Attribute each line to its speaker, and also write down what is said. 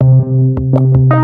Speaker 1: you